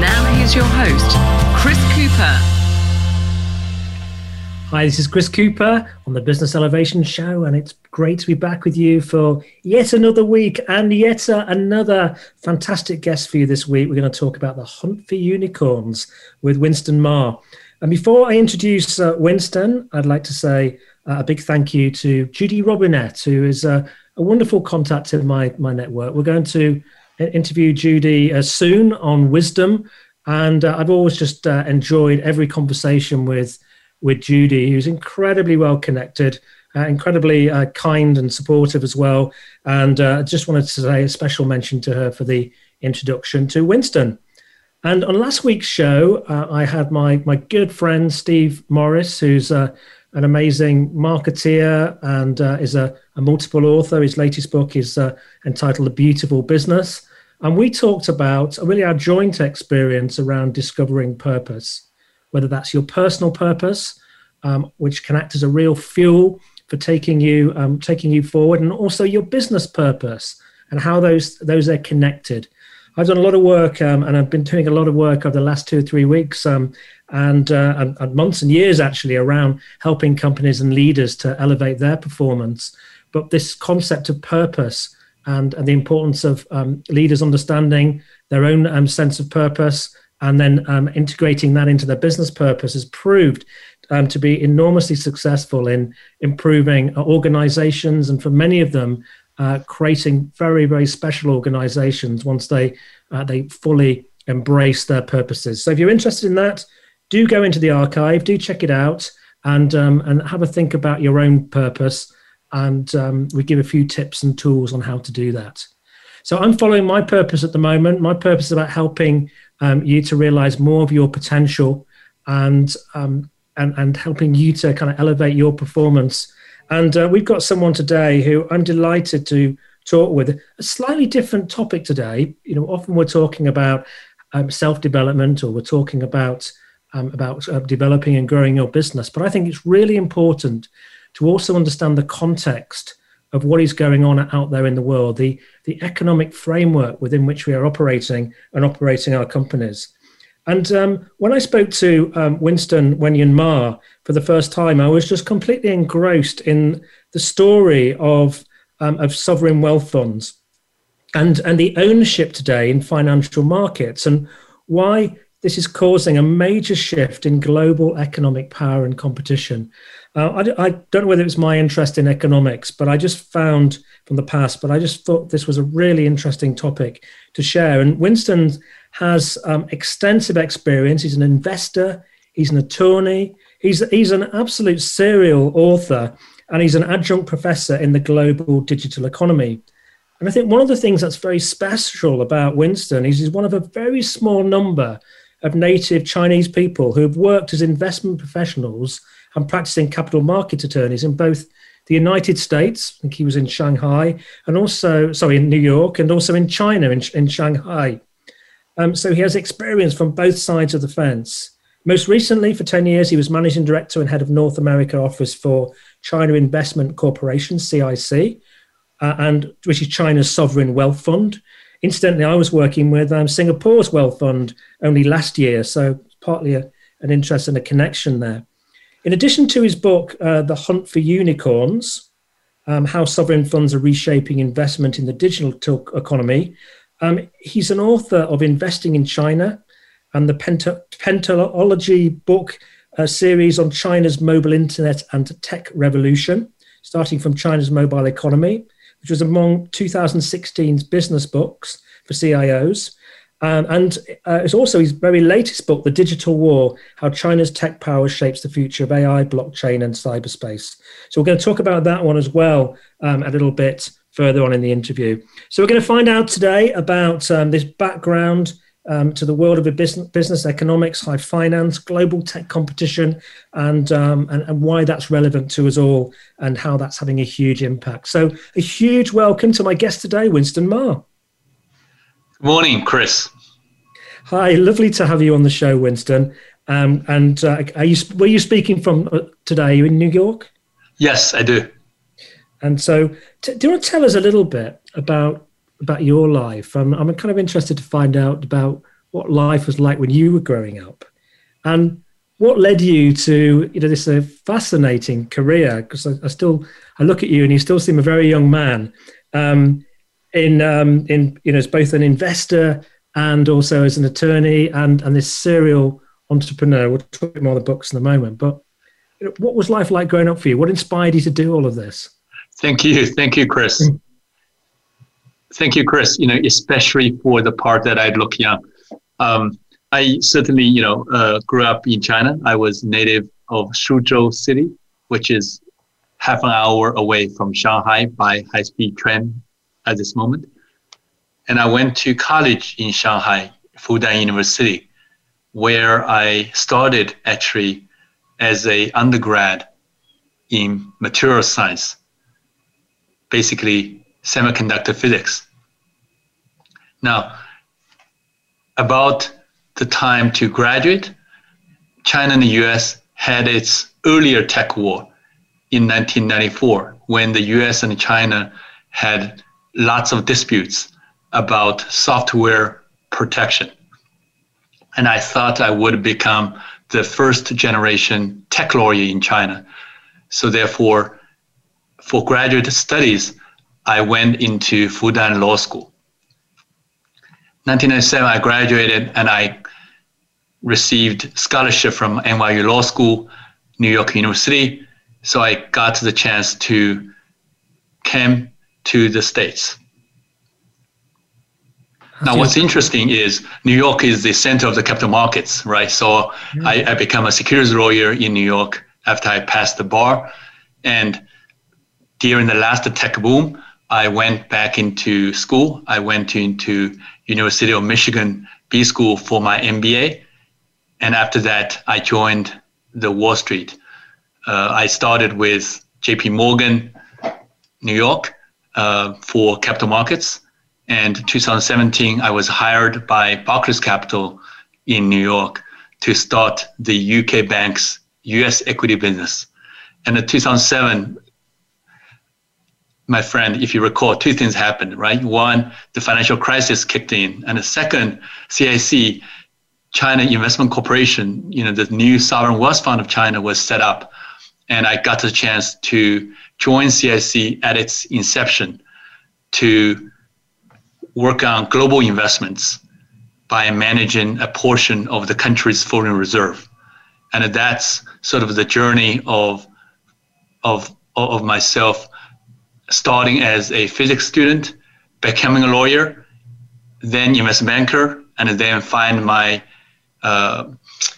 Now, here's your host, Chris Cooper. Hi, this is Chris Cooper on the Business Elevation Show, and it's great to be back with you for yet another week and yet another fantastic guest for you this week. We're going to talk about the hunt for unicorns with Winston Ma. And before I introduce uh, Winston, I'd like to say uh, a big thank you to Judy Robinett, who is uh, a wonderful contact in my, my network. We're going to interview Judy uh, soon on wisdom. And uh, I've always just uh, enjoyed every conversation with, with Judy, who's incredibly well connected, uh, incredibly uh, kind and supportive as well. And I just wanted to say a special mention to her for the introduction to Winston. And on last week's show, I had my, my good friend Steve Morris, who's an amazing marketeer and uh, is a, a, multiple author. His latest book is uh, entitled The Beautiful Business. And we talked about really our joint experience around discovering purpose, whether that's your personal purpose, um, which can act as a real fuel for taking you um, taking you forward, and also your business purpose and how those those are connected. I've done a lot of work, um, and I've been doing a lot of work over the last two or three weeks, um, and, uh, and, and months and years actually, around helping companies and leaders to elevate their performance. But this concept of purpose and, and the importance of um, leaders understanding their own um, sense of purpose and then um, integrating that into their business purpose has proved to be enormously successful in improving uh, organizations and for many of them uh, creating very very special organizations once they uh, they fully embrace their purposes. So if you're interested in that do go into the archive do check it out and um, and have a think about your own purpose and um, we give a few tips and tools on how to do that. So I'm following my purpose at the moment. My purpose is about helping um, you to realize more of your potential and um, and and helping you to kind of elevate your performance. And uh, we've got someone today who I'm delighted to talk with. A slightly different topic today. You know, often we're talking about um, self development or we're talking about um, about uh, developing and growing your business, but I think it's really important to also understand the context of what is going on out there in the world, the, the economic framework within which we are operating and operating our companies. And um, when I spoke to um, Winston Wenyan Ma for the first time, I was just completely engrossed in the story of, um, of sovereign wealth funds and, and the ownership today in financial markets and why this is causing a major shift in global economic power and competition. Uh, I, I, don't know whether it was my interest in economics, but I just found from the past, but I just thought this was a really interesting topic to share. And Winston has um, extensive experience. He's an investor, he's an attorney, he's, he's an absolute serial author, and he's an adjunct professor in the global digital economy. And I think one of the things that's very special about Winston is he's one of a very small number of native Chinese people who have worked as investment professionals and practicing capital market attorneys in both the United States, I think he was in Shanghai, and also, sorry, in New York, and also in China, in, in Shanghai. Um, so he has experience from both sides of the fence. Most recently, for 10 years, he was managing director and head of North America office for China Investment Corporation, CIC, uh, and which is China's sovereign wealth fund. Incidentally, I was working with um, Singapore's wealth fund only last year, so partly a, an interest and a connection there. In addition to his book, uh, The Hunt for Unicorns um, How Sovereign Funds Are Reshaping Investment in the Digital Economy, um, he's an author of Investing in China and the Pentalogy book uh, series on China's mobile internet and tech revolution, starting from China's mobile economy, which was among 2016's business books for CIOs. Um, and uh, it's also his very latest book, The Digital War How China's Tech Power Shapes the Future of AI, Blockchain, and Cyberspace. So we're going to talk about that one as well um, a little bit further on in the interview. So we're going to find out today about um, this background um, to the world of business, business economics, high finance, global tech competition, and, um, and, and why that's relevant to us all and how that's having a huge impact. So, a huge welcome to my guest today, Winston Ma. Good morning, Chris. Hi, lovely to have you on the show, Winston. Um, and uh, are you were you speaking from uh, today? Are you in New York? Yes, I do. And so, t- do you want to tell us a little bit about about your life? I'm I'm kind of interested to find out about what life was like when you were growing up, and what led you to you know this uh, fascinating career. Because I, I, still I look at you and you still seem a very young man. Um, in um, in you know as both an investor and also as an attorney and and this serial entrepreneur. We'll talk more of the books in a moment, but you know, what was life like growing up for you? What inspired you to do all of this? Thank you, thank you, Chris. Mm. thank you, Chris. You know, especially for the part that I look young. Um, I certainly, you know, uh, grew up in China. I was native of Suzhou City, which is half an hour away from Shanghai by high-speed train at this moment. And I went to college in Shanghai, Fudan University, where I started actually as a undergrad in material science, basically semiconductor physics. Now, about the time to graduate, China and the US had its earlier tech war in 1994 when the US and China had lots of disputes about software protection and I thought I would become the first generation tech lawyer in China. So therefore, for graduate studies, I went into Fudan Law School. 1997, I graduated and I received scholarship from NYU Law School, New York University. So I got the chance to come to the States. Now, what's interesting is New York is the center of the capital markets, right? So. I, I became a securities lawyer in New York after I passed the bar. And during the last tech boom, I went back into school. I went into University of Michigan B School for my MBA. And after that, I joined the Wall Street. Uh, I started with JP Morgan, New York, uh, for capital markets. And 2017, I was hired by Barclays Capital in New York to start the UK bank's US equity business. And in 2007, my friend, if you recall, two things happened, right? One, the financial crisis kicked in. And the second, CIC, China Investment Corporation, you know, the new sovereign wealth fund of China was set up. And I got the chance to join CIC at its inception to work on global investments by managing a portion of the country's foreign reserve. And that's sort of the journey of, of, of myself starting as a physics student, becoming a lawyer, then investment banker, and then find my uh,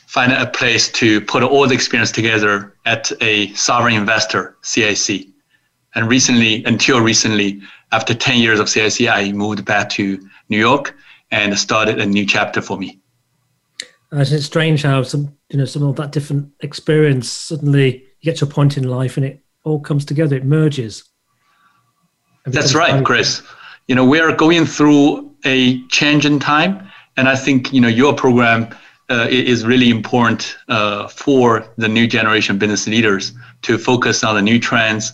find a place to put all the experience together at a sovereign investor, CIC. And recently, until recently, after 10 years of CIC, I moved back to New York and started a new chapter for me. It's strange how some, you know, some of that different experience suddenly you get to a point in life and it all comes together, it merges. That's right, Chris. You know, we are going through a change in time, and I think you know your program uh, is really important uh, for the new generation business leaders to focus on the new trends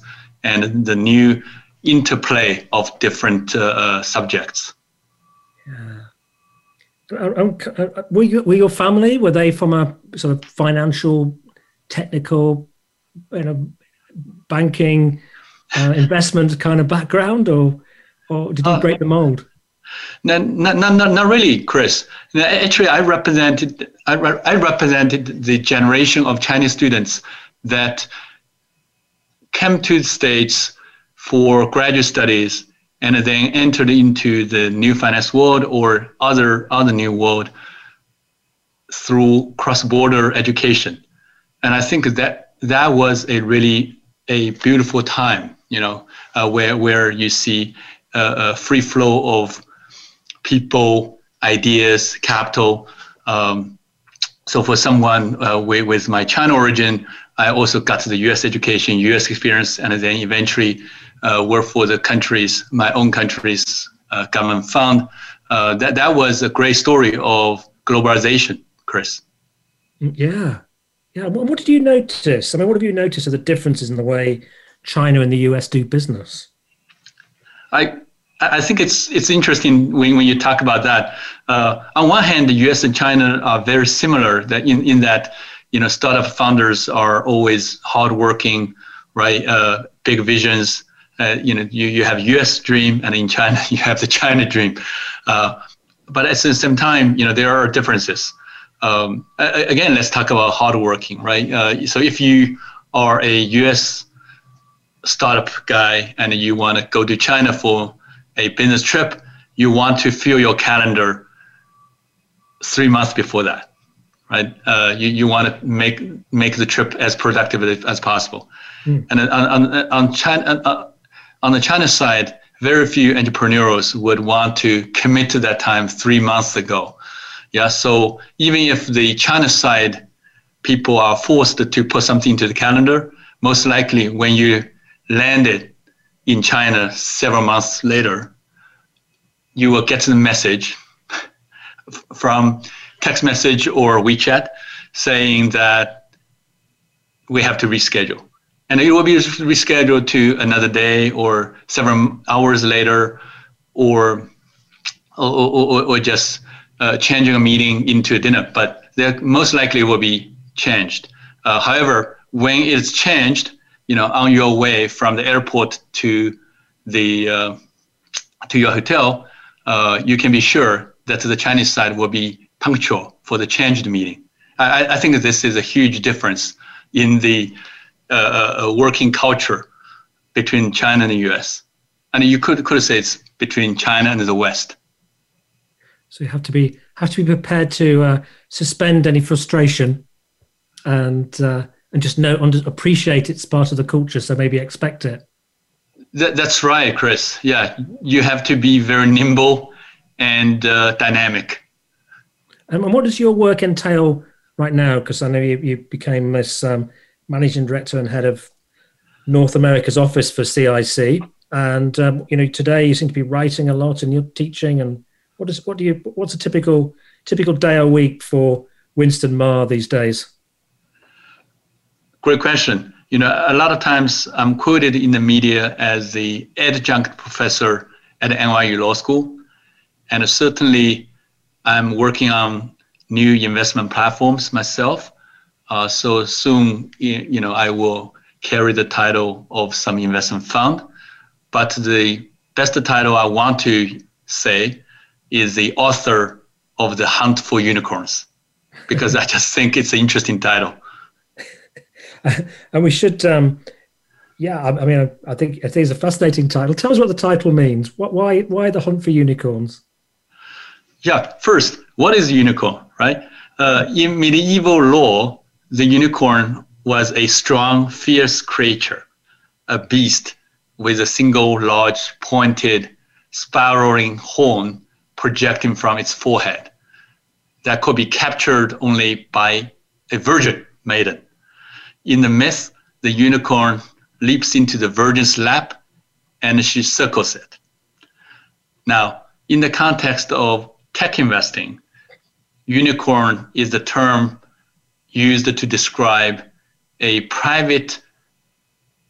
and the new interplay of different uh, uh subjects. Yeah. Were, you, were your family were they from a sort of financial, technical, you know, banking, uh, investment kind of background, or or did you uh, break the mold? No, not, not, not really, Chris. Actually, I represented I, I represented the generation of Chinese students that came to the States for graduate studies and then entered into the new finance world or other other new world through cross-border education and i think that that was a really a beautiful time you know uh, where where you see a free flow of people ideas, capital. Um, so for someone uh, with, with my China origin, I also got the U.S. education, U.S. experience, and then eventually uh, work for the countries, my own country's uh, government fund. Uh, that that was a great story of globalization, Chris. Yeah, yeah. What, what did you notice? I mean, what have you noticed of the differences in the way China and the U.S. do business? I I think it's it's interesting when, when you talk about that. Uh, on one hand, the U.S. and China are very similar. That in, in that you know startup founders are always hardworking, right? Uh, big visions. Uh, you know, you, you have U.S. dream, and in China you have the China dream. Uh, but at the same time, you know there are differences. Um, again, let's talk about hardworking, right? Uh, so if you are a U.S. startup guy and you want to go to China for a business trip, you want to fill your calendar three months before that, right? Uh, you, you want to make make the trip as productive as possible. Mm. And on, on, on, China, uh, on the China side, very few entrepreneurs would want to commit to that time three months ago. Yeah, so even if the China side people are forced to put something into the calendar, most likely when you landed in China several months later, you will get the message from text message or WeChat saying that we have to reschedule. And it will be rescheduled to another day or several hours later or, or, or, or just uh, changing a meeting into a dinner, but they most likely it will be changed. Uh, however, when it's changed, you know, on your way from the airport to the uh, to your hotel, uh, you can be sure that the Chinese side will be punctual for the changed meeting. I, I think this is a huge difference in the uh, uh working culture between China and the U.S. And you could could say it's between China and the West. So you have to be have to be prepared to uh, suspend any frustration and uh, and just know and appreciate it's part of the culture. So maybe expect it. That, that's right, Chris. Yeah, you have to be very nimble and uh, dynamic. And what does your work entail right now? Because I know you, you became this um, managing director and head of North America's office for CIC, and um, you know today you seem to be writing a lot and you're teaching. And what is what do you what's a typical typical day a week for Winston Ma these days? Great question. You know, a lot of times I'm quoted in the media as the adjunct professor at NYU Law School. And certainly I'm working on new investment platforms myself. Uh, so soon, you know, I will carry the title of some investment fund. But the best title I want to say is the author of The Hunt for Unicorns, because I just think it's an interesting title. and we should, um, yeah. I, I mean, I, I, think I think it's a fascinating title. Tell us what the title means. What, why, why the hunt for unicorns? Yeah. First, what is unicorn? Right. Uh, in medieval law, the unicorn was a strong, fierce creature, a beast with a single large, pointed, spiraling horn projecting from its forehead that could be captured only by a virgin maiden. In the myth, the unicorn leaps into the virgin's lap and she circles it. Now, in the context of tech investing, unicorn is the term used to describe a private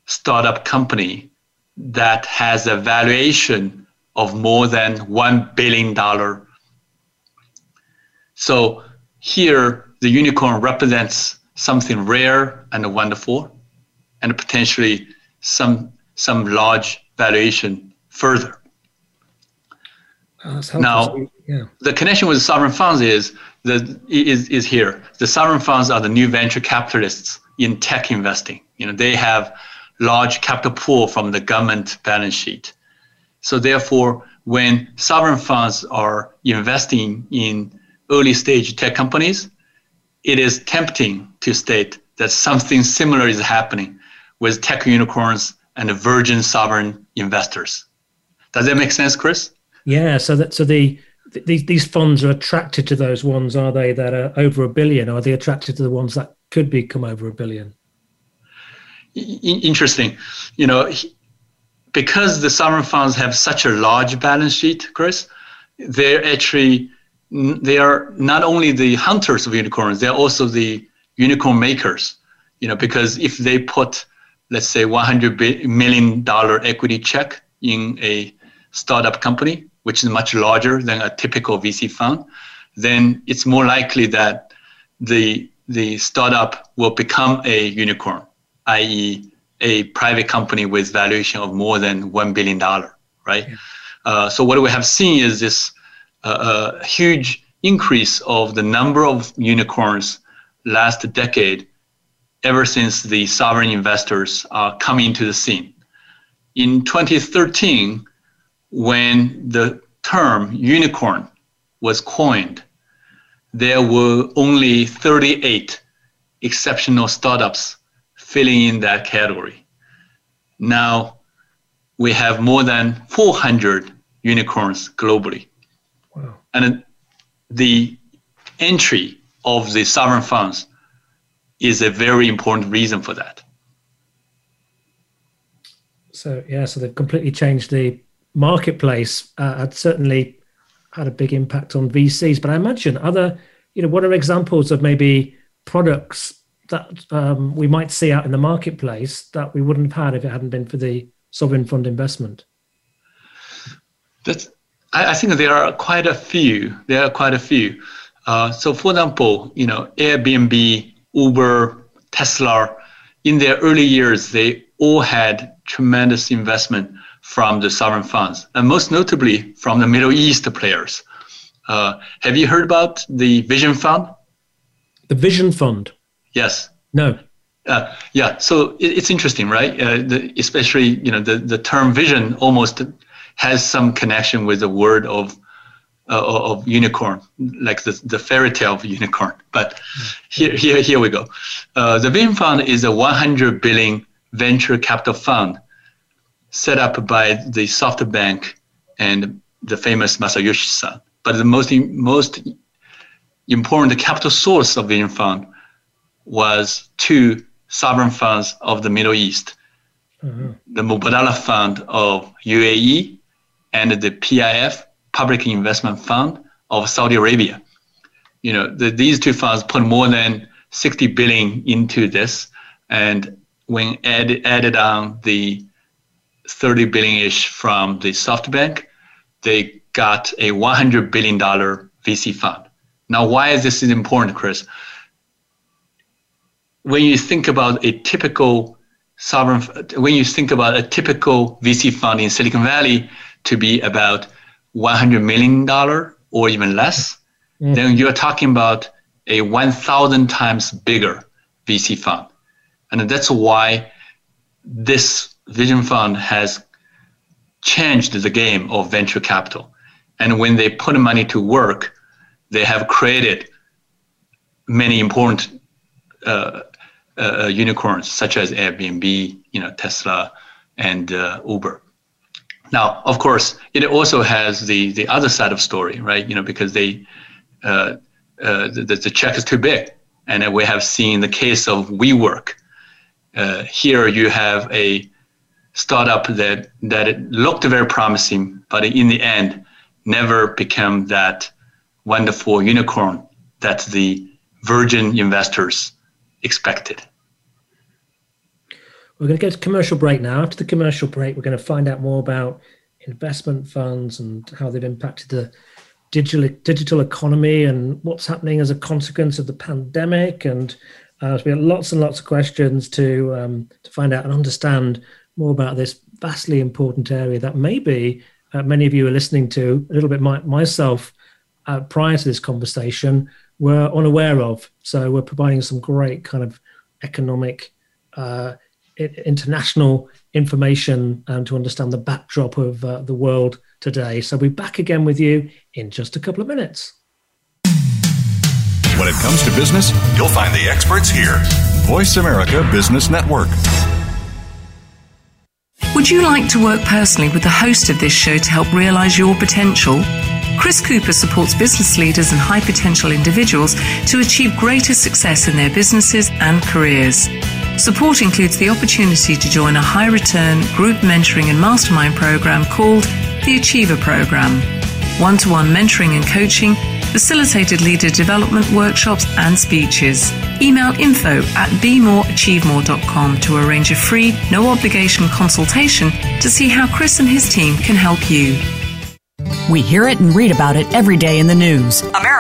startup company that has a valuation of more than $1 billion. So here, the unicorn represents something rare and wonderful, and potentially some some large valuation further. Uh, now, yeah. the connection with sovereign funds is the is is here. The sovereign funds are the new venture capitalists in tech investing. You know, they have large capital pool from the government balance sheet. So therefore, when sovereign funds are investing in early stage tech companies, it is tempting to state that something similar is happening with tech unicorns and virgin sovereign investors. Does that make sense, Chris? Yeah. So that so the these these funds are attracted to those ones, are they? That are over a billion? Are they attracted to the ones that could become over a billion? Interesting, you know, because the sovereign funds have such a large balance sheet, Chris. They're actually they are not only the hunters of unicorns; they're also the unicorn makers. You know, because if they put, let's say, 100 million dollar equity check in a startup company, which is much larger than a typical VC fund, then it's more likely that the the startup will become a unicorn, i.e., a private company with valuation of more than one billion dollar, right? Yeah. Uh, so what we have seen is this uh, huge increase of the number of unicorns last decade, ever since the sovereign investors are coming into the scene. In 2013, when the term unicorn was coined, there were only 38 exceptional startups filling in that category. Now we have more than 400 unicorns globally. Wow. And the entry of the sovereign funds is a very important reason for that. So yeah, so they've completely changed the marketplace. Uh, had certainly had a big impact on VCs, but I imagine other, you know, what are examples of maybe products that um, we might see out in the marketplace that we wouldn't have had if it hadn't been for the sovereign fund investment? That's, I, think there are quite a few. There are quite a few. Uh, so, for example, you know, Airbnb, Uber, Tesla, in their early years, they all had tremendous investment from the sovereign funds, and most notably from the Middle East players. Uh, have you heard about the Vision Fund? The Vision Fund. Yes. No. Uh, yeah. So it, it's interesting, right? Uh, the, especially, you know, the, the term vision almost has some connection with the word of uh, of unicorn, like the, the fairy tale of unicorn. But here, here, here we go. Uh, the Vision Fund is a 100 billion venture capital fund set up by the SoftBank and the famous Masayoshi Son. But the most most important capital source of Vision Fund was two sovereign funds of the Middle East, mm-hmm. the Mubadala Fund of UAE and the PIF, Public Investment Fund of Saudi Arabia. You know, the, these two funds put more than 60 billion into this, and when added, added on the 30 billion-ish from the SoftBank, they got a 100 billion dollar VC fund. Now, why is this important, Chris? when you think about a typical sovereign, when you think about a typical VC fund in Silicon Valley to be about $100 million or even less, mm. then you're talking about a 1,000 times bigger VC fund. And that's why this Vision Fund has changed the game of venture capital. And when they put money to work, they have created many important uh, uh, uh, unicorns such as Airbnb, you know, Tesla, and uh, Uber. Now, of course, it also has the the other side of story, right? You know, because they uh, uh, the, the check is too big, and we have seen the case of WeWork. Uh, here, you have a startup that that looked very promising, but in the end, never became that wonderful unicorn that the virgin investors expected. We're going to go to commercial break now. After the commercial break, we're going to find out more about investment funds and how they've impacted the digital digital economy and what's happening as a consequence of the pandemic. And uh, we have lots and lots of questions to um, to find out and understand more about this vastly important area that maybe uh, many of you are listening to a little bit my, myself uh, prior to this conversation were unaware of. So we're providing some great kind of economic, uh, international information um, to understand the backdrop of uh, the world today. So we'll be back again with you in just a couple of minutes. When it comes to business, you'll find the experts here. Voice America Business Network. Would you like to work personally with the host of this show to help realize your potential? Chris Cooper supports business leaders and high potential individuals to achieve greater success in their businesses and careers. Support includes the opportunity to join a high return group mentoring and mastermind program called the Achiever Program. One to one mentoring and coaching, facilitated leader development workshops and speeches. Email info at bemoreachievemore.com to arrange a free, no obligation consultation to see how Chris and his team can help you. We hear it and read about it every day in the news. America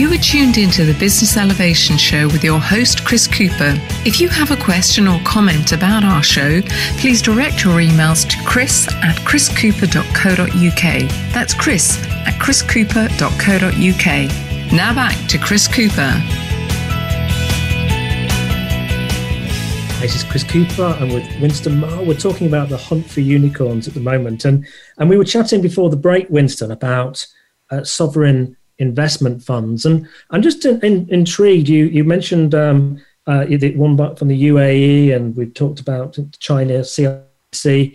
You are tuned into the Business Elevation Show with your host, Chris Cooper. If you have a question or comment about our show, please direct your emails to chris at chriscooper.co.uk. That's chris at chriscooper.co.uk. Now back to Chris Cooper. This is Chris Cooper and with Winston Ma. We're talking about the hunt for unicorns at the moment. And, and we were chatting before the break, Winston, about uh, sovereign investment funds. And I'm just in, in, intrigued. You you mentioned um, uh, one from the UAE, and we've talked about China CIC.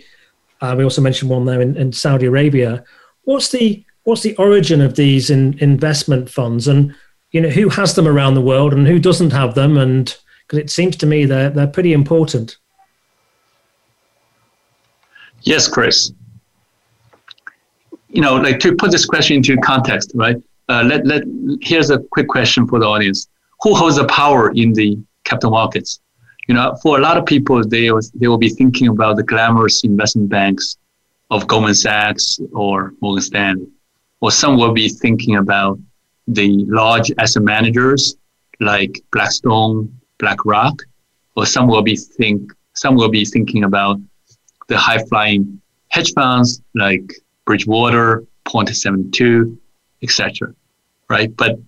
Uh, we also mentioned one there in, in, Saudi Arabia. What's the what's the origin of these in, investment funds, and you know who has them around the world, and who doesn't have them? And because it seems to me they're they're pretty important. Yes, Chris. You know, like to put this question into context, right? Uh, let, let, here's a quick question for the audience. Who holds the power in the capital markets? You know, for a lot of people, they, they will be thinking about the glamorous investment banks of Goldman Sachs or Morgan Stanley. Or some will be thinking about the large asset managers like Blackstone, BlackRock, or some will be think some will be thinking about the high flying hedge funds like Bridgewater, Point72, etc. Right? But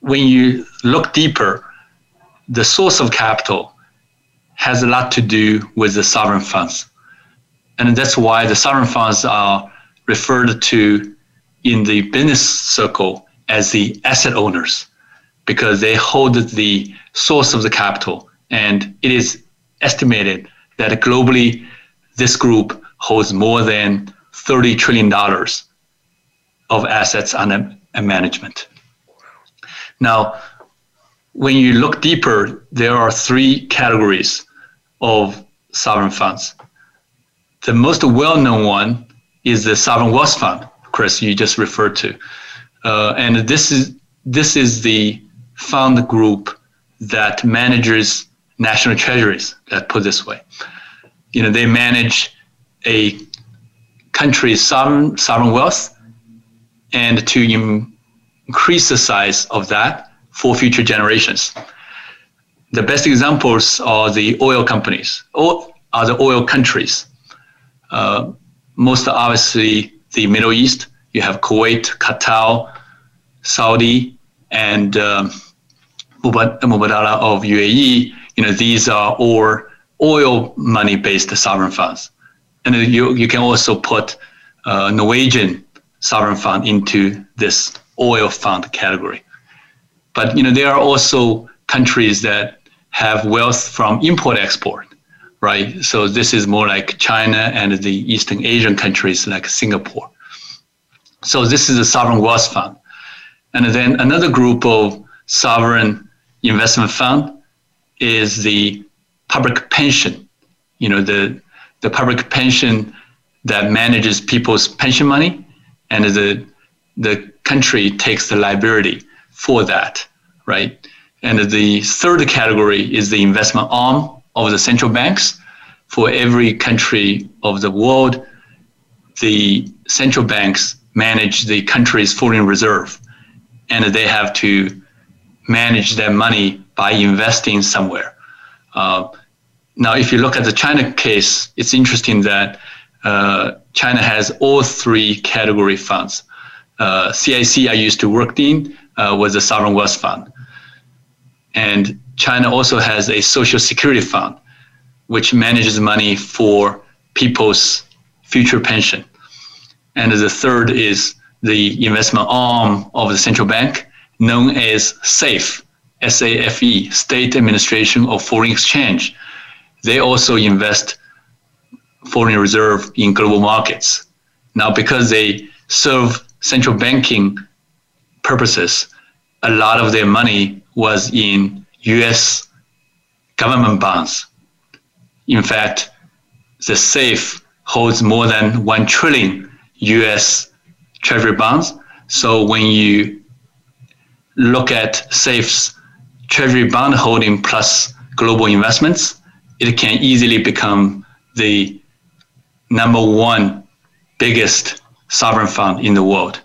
when you look deeper, the source of capital has a lot to do with the sovereign funds. And that's why the sovereign funds are referred to in the business circle as the asset owners because they hold the source of the capital. And it is estimated that globally, this group holds more than $30 trillion of assets under management. Now, when you look deeper, there are three categories of sovereign funds. The most well-known one is the sovereign wealth fund, Chris, you just referred to, uh, and this is this is the fund group that manages national treasuries. That put this way, you know, they manage a country's sovereign sovereign wealth and to increase the size of that for future generations. The best examples are the oil companies, or are the oil countries. Uh, most obviously, the Middle East. You have Kuwait, Qatar, Saudi, and um, Mubadala of UAE. You know, these are all oil money-based sovereign funds. And you, you can also put uh, Norwegian sovereign fund into this oil fund category. But you know there are also countries that have wealth from import export, right? So this is more like China and the Eastern Asian countries like Singapore. So this is a sovereign wealth fund. And then another group of sovereign investment fund is the public pension. You know, the the public pension that manages people's pension money, and the the country takes the liability for that, right? And the third category is the investment arm of the central banks. For every country of the world, the central banks manage the country's foreign reserve, and they have to manage their money by investing somewhere. Uh, now, if you look at the China case, it's interesting that China has all three category funds. Uh, CIC I used to work in uh, was a sovereign wealth fund. And China also has a social security fund, which manages money for people's future pension. And the third is the investment arm of the central bank, known as SAFE, S-A-F-E, State Administration of Foreign Exchange. They also invest foreign reserve in global markets. Now, because they serve central banking purposes, a lot of their money was in US government bonds. In fact, the SAFE holds more than 1 trillion US treasury bonds. So when you look at SAFE's treasury bond holding plus global investments, it can easily become the number one biggest sovereign fund in the world.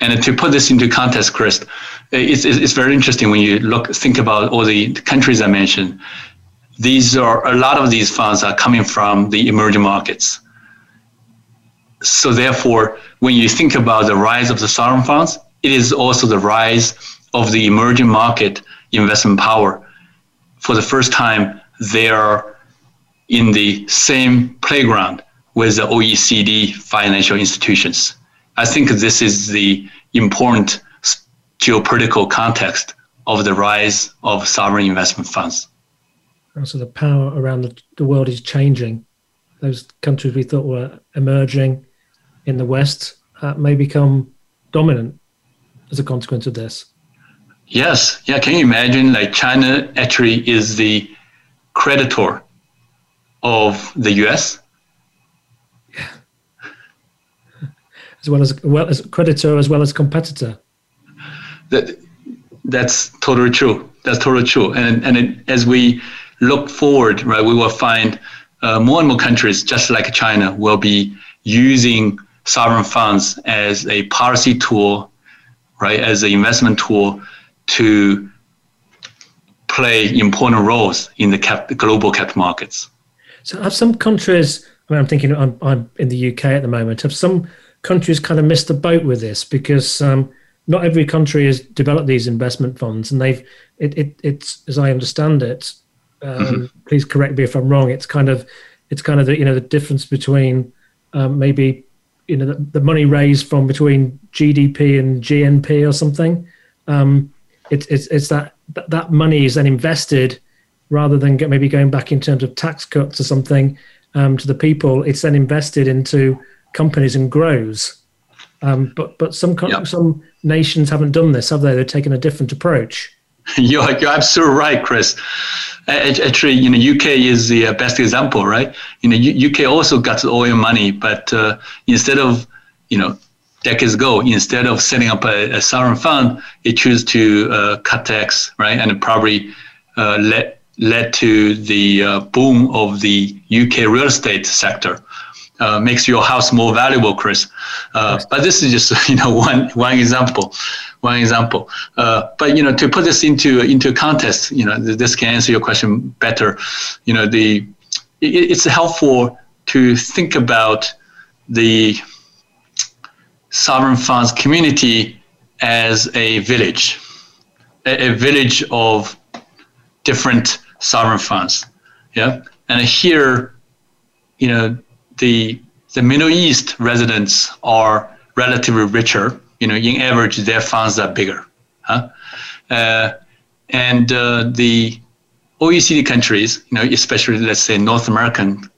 And to put this into context, Chris, it's, it's very interesting when you look think about all the countries I mentioned. These are a lot of these funds are coming from the emerging markets. So therefore, when you think about the rise of the sovereign funds, it is also the rise of the emerging market investment power. For the first time, they are in the same playground with the OECD financial institutions. I think this is the important geopolitical context of the rise of sovereign investment funds. so the power around the, the world is changing. Those countries we thought were emerging in the West uh, may become dominant as a consequence of this. Yes. Yeah. Can you imagine? Like China actually is the creditor of the U.S. Yeah. As well as well as creditor as well as competitor. That that's totally true. That's totally true. And and it, as we look forward, right, we will find uh, more and more countries, just like China, will be using sovereign funds as a policy tool, right, as an investment tool to play important roles in the cap- global capital markets. So, have some countries? I mean, I'm thinking I'm, I'm in the UK at the moment. Have some countries kind of missed the boat with this because um, not every country has developed these investment funds, and they've it, it it's as I understand it. Um, mm-hmm. Please correct me if I'm wrong. It's kind of it's kind of the you know the difference between um, maybe you know the, the, money raised from between GDP and GNP or something. Um, it's it's it's that that money is then invested rather than get, maybe going back in terms of tax cuts or something um, to the people. It's then invested into companies and grows. Um, but but some yep. some nations haven't done this, have they? They've taken a different approach. You're, you're absolutely right, Chris. Actually, you know, UK is the uh, best example, right? You know, UK also got oil money, but uh, instead of, you know, decades ago, instead of setting up a, a sovereign fund, it chose to uh, cut tax, right? And probably uh, led led to the uh, boom of the UK real estate sector. Uh, makes your house more valuable, Chris. Uh, but this is just you know one one example, one example. Uh, but you know to put this into into context, you know this can answer your question better. You know the it, it's helpful to think about the sovereign funds community as a village, a, a village of different sovereign funds. Yeah, and here, you know, the the Middle East residents are relatively richer. You know, in average, their funds are bigger. Huh? Uh, and uh, the OECD countries, you know, especially let's say North American,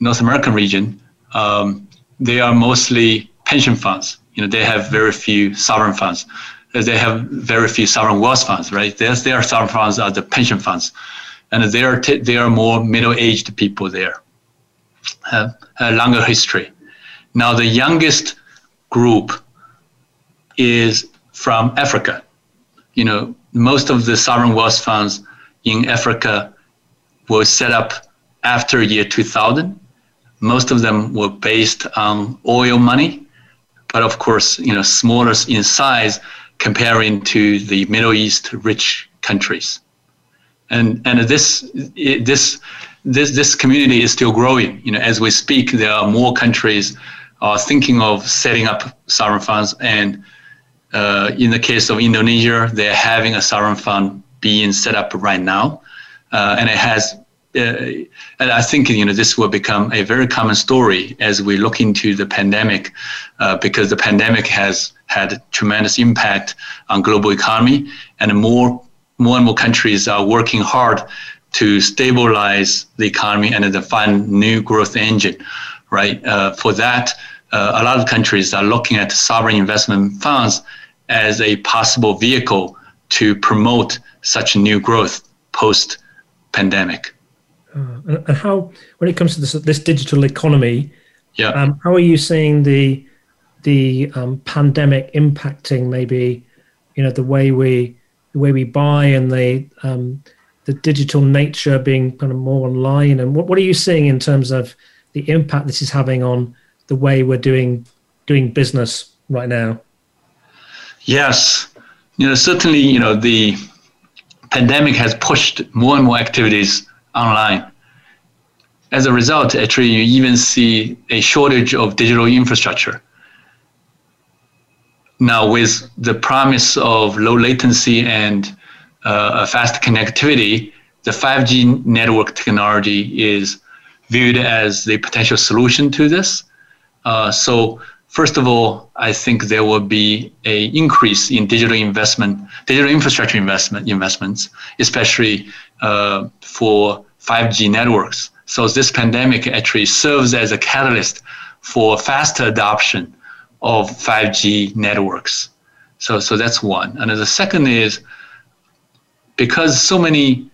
North American region, um, they are mostly pension funds. You know, they have very few sovereign funds. They have very few sovereign wealth funds, right? There's, their sovereign funds are the pension funds, and they are t- they are more middle-aged people there, have a longer history. Now the youngest group is from Africa. You know, most of the sovereign wealth funds in Africa were set up after year 2000. Most of them were based on oil money, but of course, you know, smaller in size comparing to the Middle East rich countries. And, and this, this, this, this community is still growing. You know, as we speak, there are more countries are thinking of setting up sovereign funds. And uh, in the case of Indonesia, they're having a sovereign fund being set up right now. Uh, and it has uh, and I think you know this will become a very common story as we look into the pandemic, uh, because the pandemic has had tremendous impact on global economy, and more more and more countries are working hard to stabilize the economy and to find new growth engine. Right uh, for that, uh, a lot of countries are looking at sovereign investment funds as a possible vehicle to promote such new growth post pandemic. Uh, and how, when it comes to this, this digital economy, yeah, um, how are you seeing the the um, pandemic impacting maybe, you know, the way we the way we buy and the um, the digital nature being kind of more online, and what what are you seeing in terms of the impact this is having on the way we're doing doing business right now? Yes, you know, certainly, you know, the pandemic has pushed more and more activities online. As a result, actually, you even see a shortage of digital infrastructure. Now, with the promise of low latency and uh, fast connectivity, the 5G network technology is viewed as the potential solution to this. Uh, so, first of all, I think there will be a increase in digital investment, digital infrastructure investment investments, especially uh, for 5G networks. So this pandemic actually serves as a catalyst for faster adoption of 5G networks. So, so that's one. And the second is because so many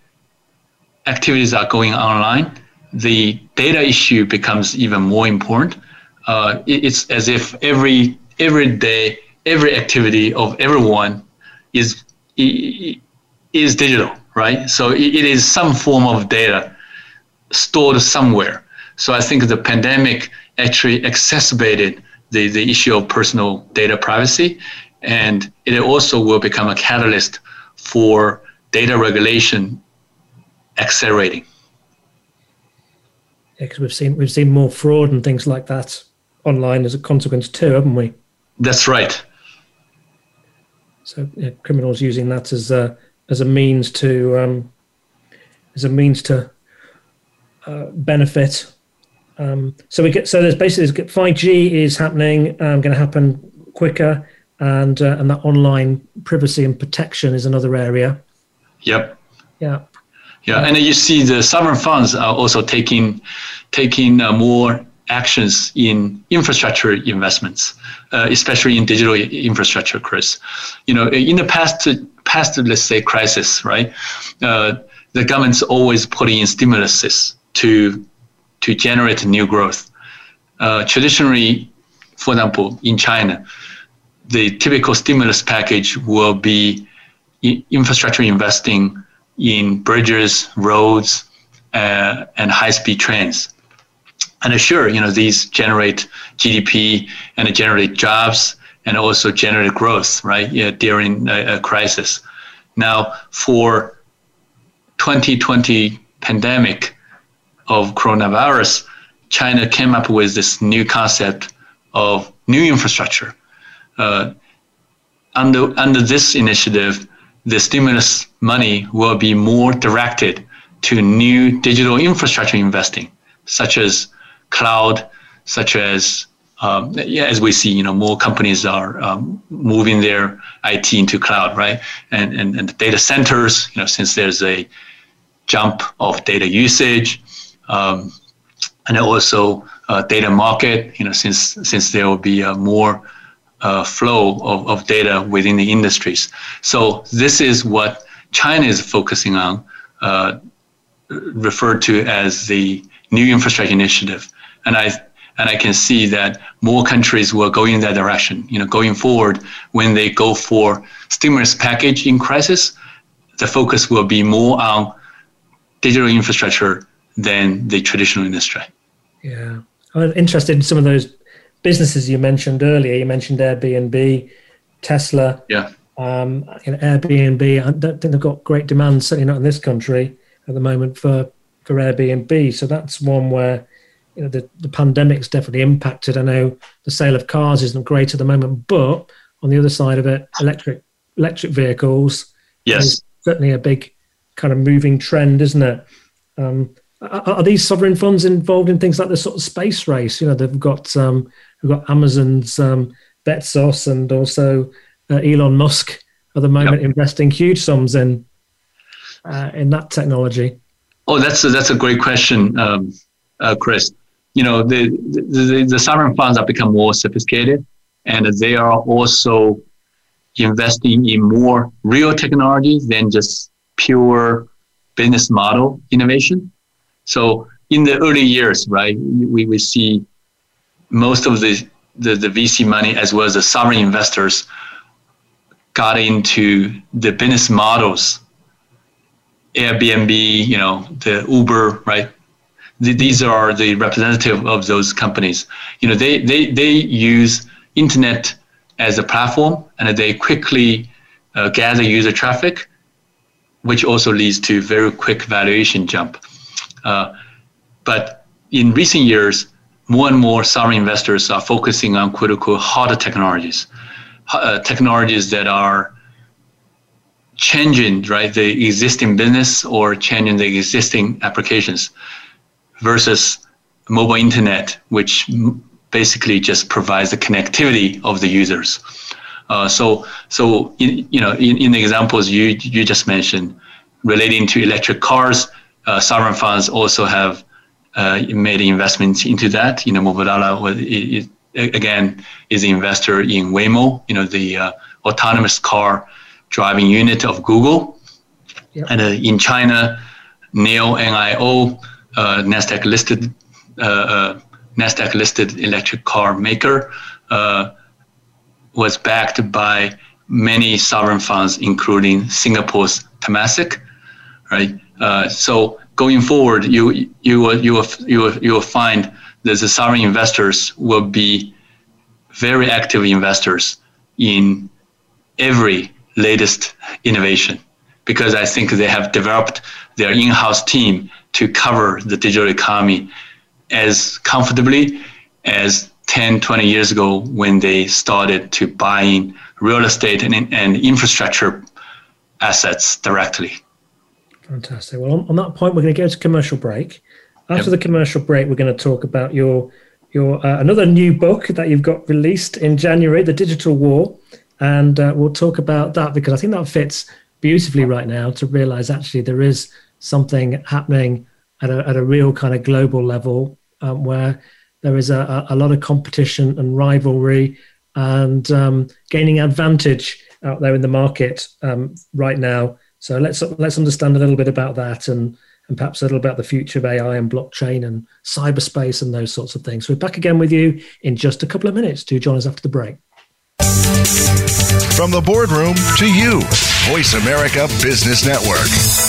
activities are going online, the data issue becomes even more important. Uh, it's as if every every day, every activity of everyone is is digital right? So it, is some form of data stored somewhere. So I think the pandemic actually exacerbated the, the issue of personal data privacy, and it also will become a catalyst for data regulation accelerating. Yeah, because we've seen we've seen more fraud and things like that online as a consequence too, haven't we? That's right. So yeah, criminals using that as a as a means to um, as a means to uh, benefit. Um, so we get so there's basically five G is happening, um, going to happen quicker, and uh, and that online privacy and protection is another area. Yep. Yeah. Yeah, and you see the sovereign funds are also taking taking uh, more actions in infrastructure investments, uh, especially in digital infrastructure, Chris. You know, in the past past, let's say, crisis, right? Uh, the government's always putting in stimuluses to to generate new growth. Uh, traditionally, for example, in China, the typical stimulus package will be infrastructure investing in bridges, roads, uh, and high-speed trains. And sure, you know these generate GDP and generate jobs and also generate growth, right? Yeah, during a, a crisis. Now, for 2020 pandemic of coronavirus, China came up with this new concept of new infrastructure. Uh, under under this initiative, the stimulus money will be more directed to new digital infrastructure investing, such as cloud, such as um, yeah, as we see, you know, more companies are um, moving their IT into cloud, right? And, and and the data centers, you know, since there's a jump of data usage, um, and also uh, data market, you know, since since there will be uh, more uh, flow of, of data within the industries. So this is what China is focusing on, uh, referred to as the new infrastructure initiative. And I and I can see that more countries will go in that direction. You know, going forward, when they go for stimulus package in crisis, the focus will be more on digital infrastructure than the traditional industry. Yeah, I'm interested in some of those businesses you mentioned earlier. You mentioned Airbnb, Tesla. Yeah. Um, you know, Airbnb. I don't think they've got great demand, certainly not in this country at the moment for for Airbnb. So that's one where you know the, the pandemic's definitely impacted. I know the sale of cars isn't great at the moment, but on the other side of it, electric electric vehicles yes. is certainly a big kind of moving trend, isn't it? Um, are, are, these sovereign funds involved in things like the sort of space race? You know, they've got um, we've got Amazon's um, Bezos and also uh, Elon Musk at the moment yep. investing huge sums in uh, in that technology. Oh, that's a, that's a great question, um, uh, Chris. You know, the, the the sovereign funds have become more sophisticated, and they are also investing in more real technology than just pure business model innovation. So in the early years, right, we, we see most of the, the, the VC money as well as the sovereign investors got into the business models. Airbnb, you know, the Uber, right? These are the representative of those companies. You know, they, they, they use internet as a platform and they quickly uh, gather user traffic, which also leads to very quick valuation jump. Uh, but in recent years, more and more sovereign investors are focusing on critical harder technologies, uh, technologies that are changing right the existing business or changing the existing applications versus mobile internet, which basically just provides the connectivity of the users. Uh, so, so in, you know, in, in the examples you you just mentioned, relating to electric cars, uh, sovereign funds also have uh, made investments into that. You know, Mubadala was, it, it, again is an investor in Waymo. You know, the uh, autonomous car driving unit of Google, yep. and uh, in China, Neo NIO, Nasdaq listed Nasdaq listed electric car maker uh, was backed by many sovereign funds, including Singapore's Temasek, right? Uh, so going forward, you you will you will you will, you will find that the sovereign investors will be very active investors in every latest innovation because I think they have developed their in-house team to cover the digital economy as comfortably as 10, 20 years ago when they started to buying real estate and, and infrastructure assets directly. Fantastic. Well, on, on that point, we're going to go to commercial break. After yep. the commercial break, we're going to talk about your your uh, another new book that you've got released in January, The Digital War, and uh, we'll talk about that because I think that fits beautifully right now to realize actually there is something happening at a, at a real kind of global level um, where there is a, a, lot of competition and rivalry and um, gaining advantage out there in the market um, right now. So let's let's understand a little bit about that and and perhaps a little about the future of AI and blockchain and cyberspace and those sorts of things. We're back again with you in just a couple of minutes. Do join us after the break. From the boardroom to you, Voice America Business Network.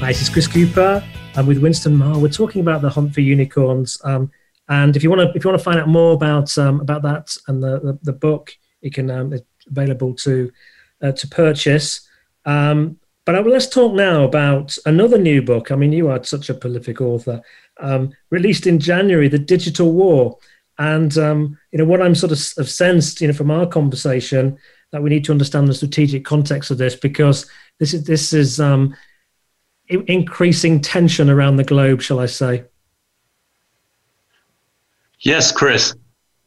Hi, this is Chris Cooper. I'm with Winston Ma. We're talking about the hunt for unicorns. Um, and if you want to, if you want to find out more about um, about that and the, the, the book, it can um, available to uh, to purchase. Um, but let's talk now about another new book. I mean, you are such a prolific author. Um, released in January, The Digital War, and um, you know what I'm sort of sensed, you know, from our conversation that we need to understand the strategic context of this because this is this is um, increasing tension around the globe, shall I say? Yes, Chris.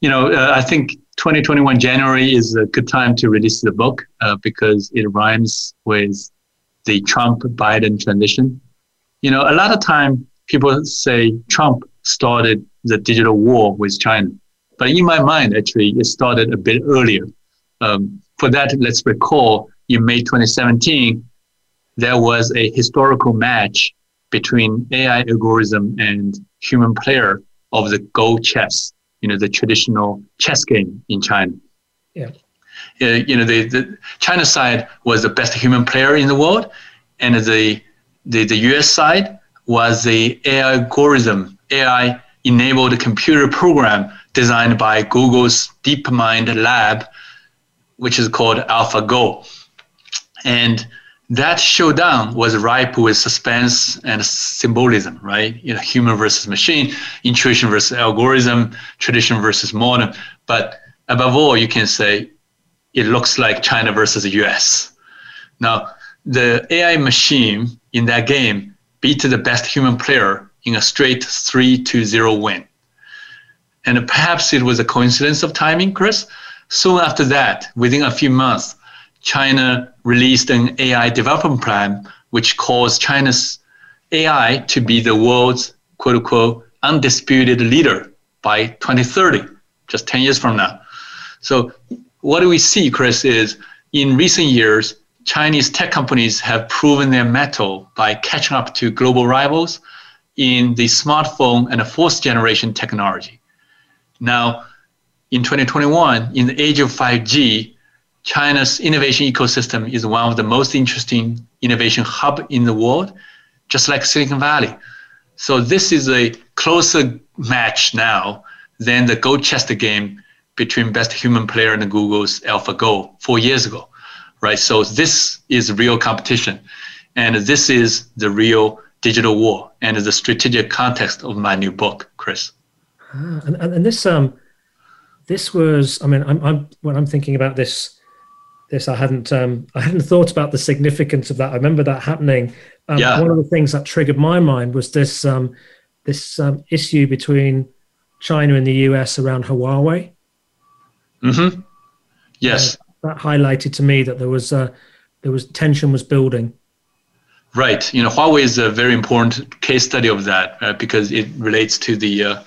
You know, uh, I think 2021 January is a good time to release the book uh, because it rhymes with the Trump Biden transition. You know, a lot of time people say Trump started the digital war with China, but in my mind, actually, it started a bit earlier. Um, for that, let's recall in May 2017, there was a historical match between AI algorithm and human player of the Go chess you know, the traditional chess game in China. Yeah. Uh, you know, the, the China side was the best human player in the world, and the the, the US side was the AI algorithm, AI enabled computer program designed by Google's DeepMind lab, which is called AlphaGo. And that showdown was ripe with suspense and symbolism, right? You know, human versus machine, intuition versus algorithm, tradition versus modern. But above all, you can say it looks like China versus the US. Now, the AI machine in that game beat the best human player in a straight 3 to 0 win. And perhaps it was a coincidence of timing, Chris. Soon after that, within a few months, China released an AI development plan, which calls China's AI to be the world's quote unquote undisputed leader by 2030, just 10 years from now. So, what do we see, Chris, is in recent years, Chinese tech companies have proven their mettle by catching up to global rivals in the smartphone and the fourth generation technology. Now, in 2021, in the age of 5G, China's innovation ecosystem is one of the most interesting innovation hub in the world, just like Silicon Valley. So this is a closer match now than the Go chess game between best human player and Google's AlphaGo four years ago, right? So this is real competition, and this is the real digital war, and the strategic context of my new book, Chris. Ah, and, and this um, this was, I mean, I'm, I'm when I'm thinking about this this. I hadn't um, I hadn't thought about the significance of that. I remember that happening. Um, yeah. One of the things that triggered my mind was this um, this um, issue between China and the US around Huawei. Mm-hmm. Yes. Uh, that highlighted to me that there was uh, there was tension was building. Right. You know, Huawei is a very important case study of that uh, because it relates to the, uh,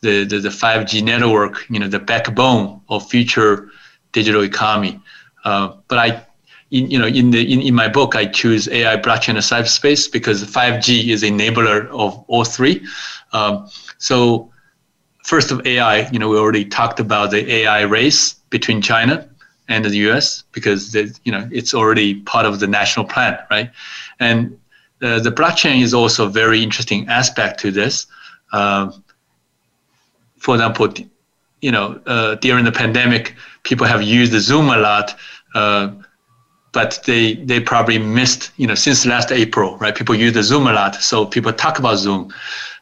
the, the the 5G network. You know, the backbone of future digital economy. Uh, but I, in, you know, in the in, in my book, I choose AI, blockchain, and cyberspace because 5G is enabler of all three. Um, so, first of AI, you know, we already talked about the AI race between China and the U.S. because you know it's already part of the national plan, right? And uh, the blockchain is also a very interesting aspect to this. Uh, for example, you know, uh, during the pandemic, people have used Zoom a lot Uh, but they they probably missed you know since last April, right? People use the Zoom a lot, so people talk about Zoom.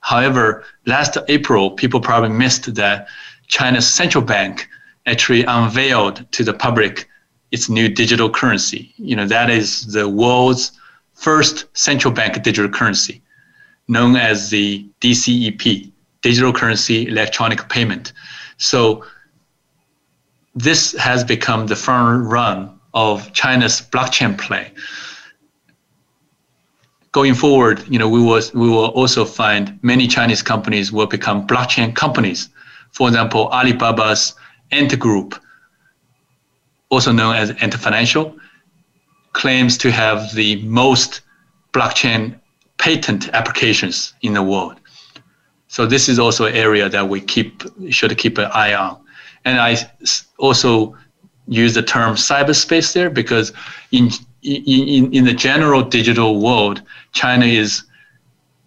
However, last April, people probably missed that China's central bank actually unveiled to the public its new digital currency. You know, that is the world's first central bank digital currency, known as the DCEP, Digital Currency Electronic Payment. So this has become the front run of China's blockchain play. Going forward, you know, we will we will also find many Chinese companies will become blockchain companies. For example, Alibaba's Ant Group, also known as Ant Financial, claims to have the most blockchain patent applications in the world. So this is also an area that we keep should keep an eye on. And I also use the term cyberspace there because in in, in the general digital world, China is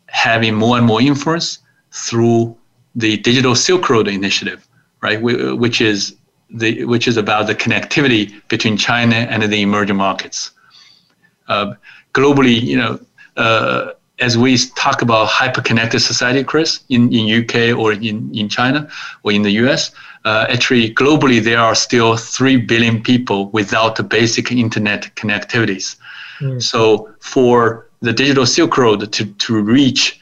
having more and more influence through the Digital Silk Road Initiative, right? Which is the which is about the connectivity between China and the emerging markets. Uh, globally, you know, uh, as we talk about hyper-connected society, Chris, in, in UK or in, in China or in the US, uh, actually globally there are still 3 billion people without the basic internet connectivities. Mm. So for the digital Silk Road to, to reach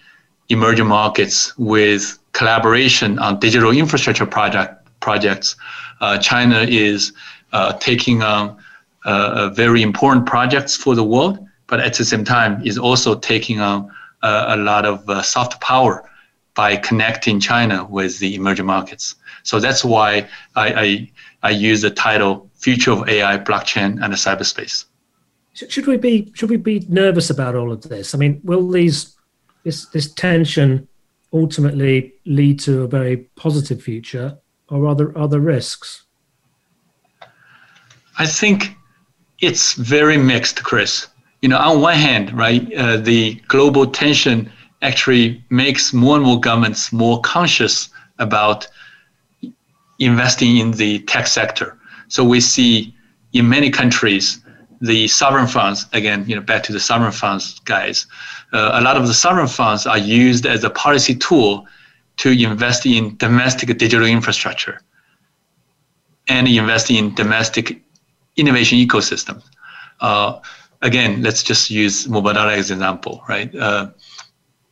emerging markets with collaboration on digital infrastructure project, projects, uh, China is uh, taking on uh, very important projects for the world but at the same time is also taking on uh, a lot of uh, soft power by connecting China with the emerging markets. So that's why I, I, I use the title "Future of AI, Blockchain, and the Cyberspace." Should we be should we be nervous about all of this? I mean, will these this this tension ultimately lead to a very positive future, or are there other risks? I think it's very mixed, Chris you know, on one hand, right, uh, the global tension actually makes more and more governments more conscious about investing in the tech sector. So we see in many countries the sovereign funds again, you know, back to the sovereign funds guys. Uh, a lot of the sovereign funds are used as a policy tool to invest in domestic digital infrastructure and invest in domestic innovation ecosystem Uh, again, let's just use Mubadala as an example, right? Uh,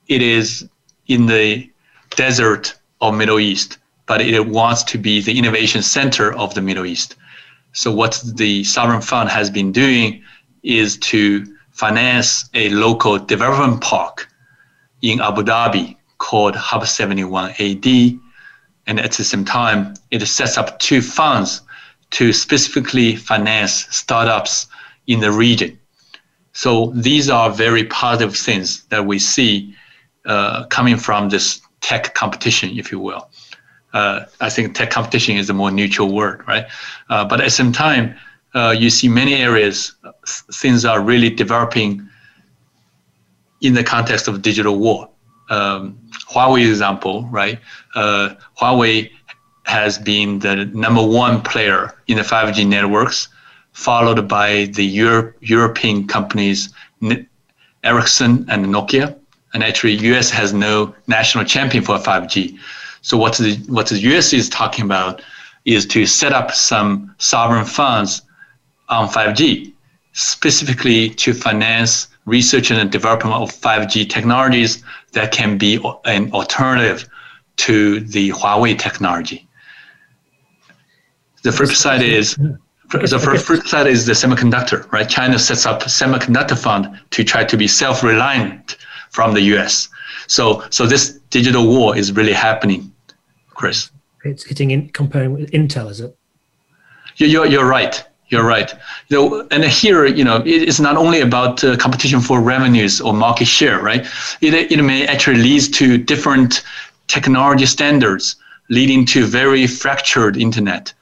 it is in the desert of Middle East, but it wants to be the innovation center of the Middle East. So what the sovereign fund has been doing is to finance a local development park in Abu Dhabi called Hub 71 AD. And at the same time, it sets up two funds to specifically finance startups in the region. So these are very positive things that we see uh, coming from this tech competition, if you will. Uh, I think tech competition is a more neutral word, right? Uh, but at the same time, uh, you see many areas things are really developing in the context of digital war. Um, Huawei example, right? Uh, Huawei has been the number one player in the 5G networks followed by the Euro- European companies Ericsson and Nokia. And actually, US has no national champion for 5G. So what the what the US is talking about is to set up some sovereign funds on 5G, specifically to finance research and development of 5G technologies that can be an alternative to the Huawei technology. The flip side is the first, first side is the semiconductor, right? China sets up a semiconductor fund to try to be self-reliant from the U.S. So, so this digital war is really happening, Chris. It's hitting in comparing with Intel, is it? You're, you're right. You're right. You know, and here, you know, it's not only about uh, competition for revenues or market share, right? It, it may actually lead to different technology standards, leading to very fractured internet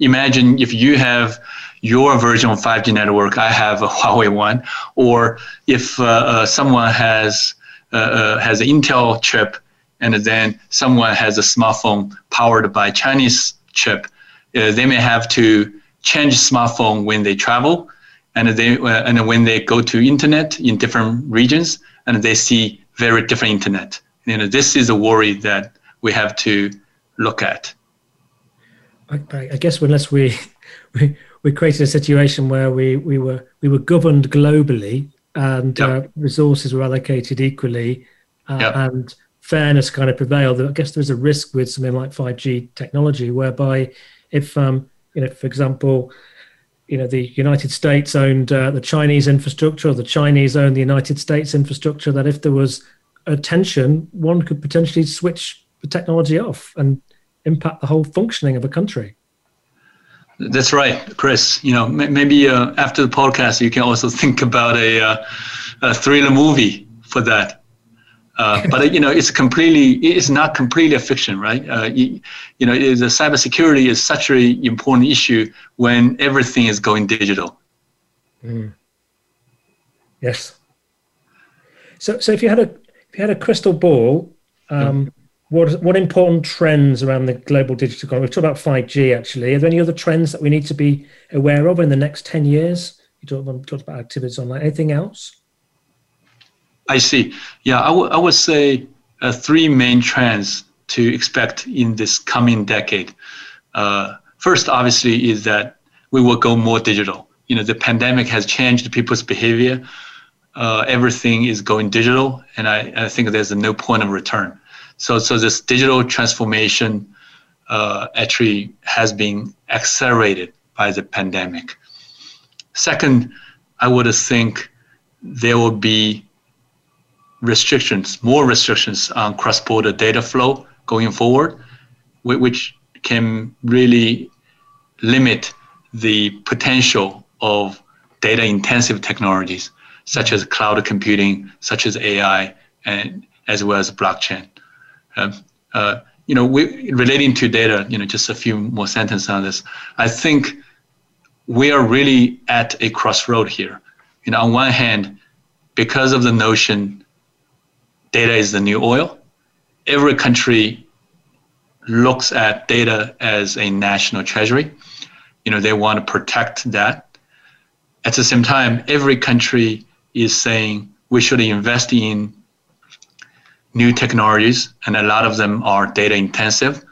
imagine if you have your version of 5G network, I have a Huawei one, or if uh, uh, someone has uh, uh, has an Intel chip and then someone has a smartphone powered by Chinese chip, uh, they may have to change smartphone when they travel, and they and when they go to internet in different regions, and they see very different internet You know, this is a worry that we have to look at. I, I guess unless we, we we created a situation where we we were we were governed globally and yep. uh, resources were allocated equally uh, yep. and fairness kind of prevailed. I guess there's a risk with something like 5G technology whereby if um, you know, for example, you know the United States owned uh, the Chinese infrastructure, or the Chinese owned the United States infrastructure. That if there was a tension, one could potentially switch the technology off and impact the whole functioning of a country. That's right, Chris. You know, maybe uh, after the podcast, you can also think about a, uh, a thriller movie for that. Uh, but you know, it's completely, it's not completely a fiction, right? Uh, you, you, know, the cybersecurity is such an important issue when everything is going digital. Mm. Yes. So, so if you had a if you had a crystal ball, um, mm. What what important trends around the global digital economy? We've talked about five G. Actually, are there any other trends that we need to be aware of in the next ten years? You talked about, talked about activities online. Anything else? I see. Yeah, I, w- I would say uh, three main trends to expect in this coming decade. Uh, first, obviously, is that we will go more digital. You know, the pandemic has changed people's behavior. Uh, everything is going digital, and I, I think there's no point of return. So, so this digital transformation uh, actually has been accelerated by the pandemic. Second, I would think there will be restrictions, more restrictions on cross-border data flow going forward, which can really limit the potential of data-intensive technologies such as cloud computing, such as AI, and as well as blockchain. Uh, you know, we, relating to data, you know, just a few more sentences on this. I think we are really at a crossroad here. You know, on one hand, because of the notion data is the new oil. Every country looks at data as a national treasury. You know, they want to protect that. At the same time, every country is saying we should invest in new technologies, and a lot of them are data intensive.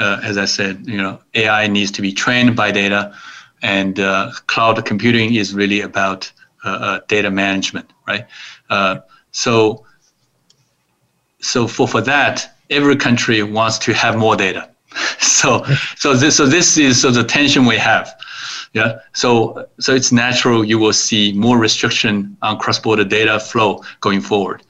Uh, as I said, you know, AI needs to be trained by data, and uh, cloud computing is really about uh, uh data management, right? Uh, so so for, for that, every country wants to have more data. so so this so this is so the tension we have. Yeah. So so it's natural you will see more restriction on cross-border data flow going forward.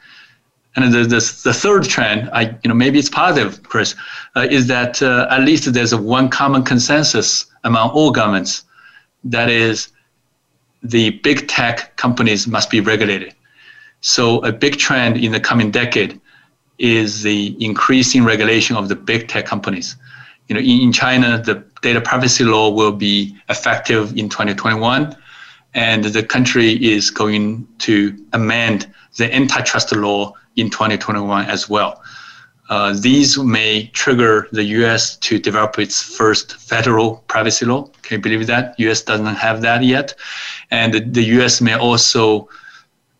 And the, the, the third trend, I you know maybe it's positive, Chris, uh, is that uh, at least there's a one common consensus among all governments, that is, the big tech companies must be regulated. So a big trend in the coming decade is the increasing regulation of the big tech companies. You know, in, in China, the data privacy law will be effective in 2021, and the country is going to amend the antitrust law in 2021 as well. Uh, these may trigger the U.S. to develop its first federal privacy law. Can you believe that? U.S. doesn't have that yet, and the, U.S. may also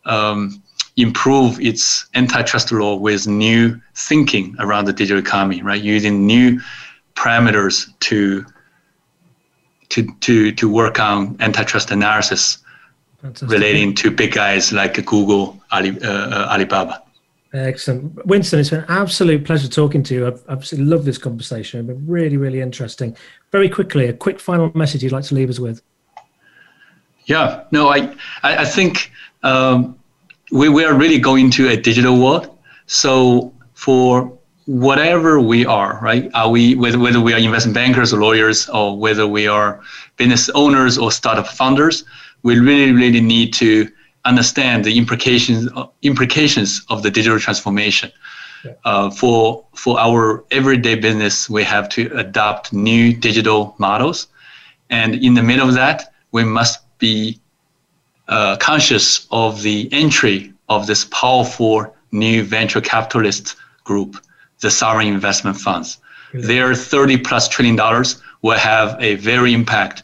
um, improve its antitrust law with new thinking around the digital economy, right? Using new parameters to to to to work on antitrust analysis Fantastic. relating to big guys like Google, Ali, uh, uh, Alibaba. Excellent. Winston, it's been an absolute pleasure talking to you. I've absolutely loved this conversation. It's been really, really interesting. Very quickly, a quick final message you'd like to leave us with. Yeah, no, I, I, I think um, we, we are really going to a digital world. So for whatever we are, right? Are we whether whether we are investment bankers or lawyers or whether we are business owners or startup founders, we really really need to understand the implications implications of the digital transformation. Yeah. Uh, for for our everyday business, we have to adopt new digital models, and in the middle of that, we must be uh, conscious of the entry of this powerful new venture capitalist group, the sovereign investment funds. Their 30 plus trillion dollars will have a very impact,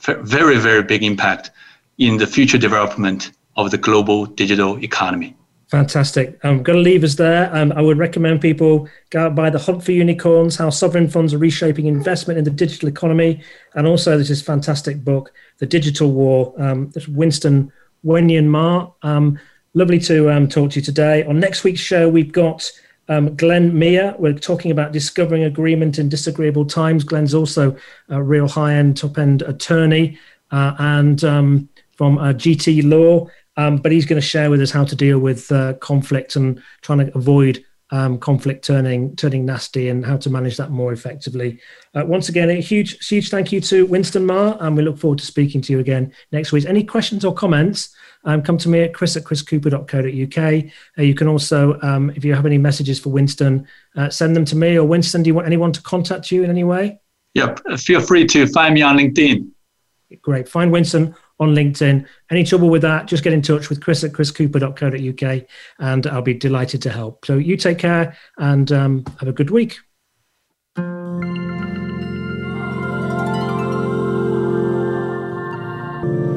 very, very big impact in the future development of the global digital economy. Fantastic. I'm going to leave us there. Um, I would recommend people go out buy The Hunt for Unicorns How Sovereign Funds Are Reshaping Investment in the Digital Economy. And also, there's this fantastic book, The Digital War. Um, this Winston Wenyan Ma. Um, lovely to um, talk to you today. On next week's show, we've got um, Glenn Meir. We're talking about discovering agreement in disagreeable times. Glenn's also a real high end, top end attorney uh, and um, from uh, GT Law. Um, but he's going to share with us how to deal with uh, conflict and trying to avoid um, conflict turning turning nasty and how to manage that more effectively. Uh, once again, a huge huge thank you to Winston Ma, and we look forward to speaking to you again next week. Any questions or comments? Um, come to me at chris at chriscooper.co.uk. Uh, you can also, um, if you have any messages for Winston, uh, send them to me or Winston. Do you want anyone to contact you in any way? Yep. Feel free to find me on LinkedIn. Great. Find Winston on LinkedIn. Any trouble with that, just get in touch with chris at chriscooper.co.uk and I'll be delighted to help. So you take care and um, have a good week.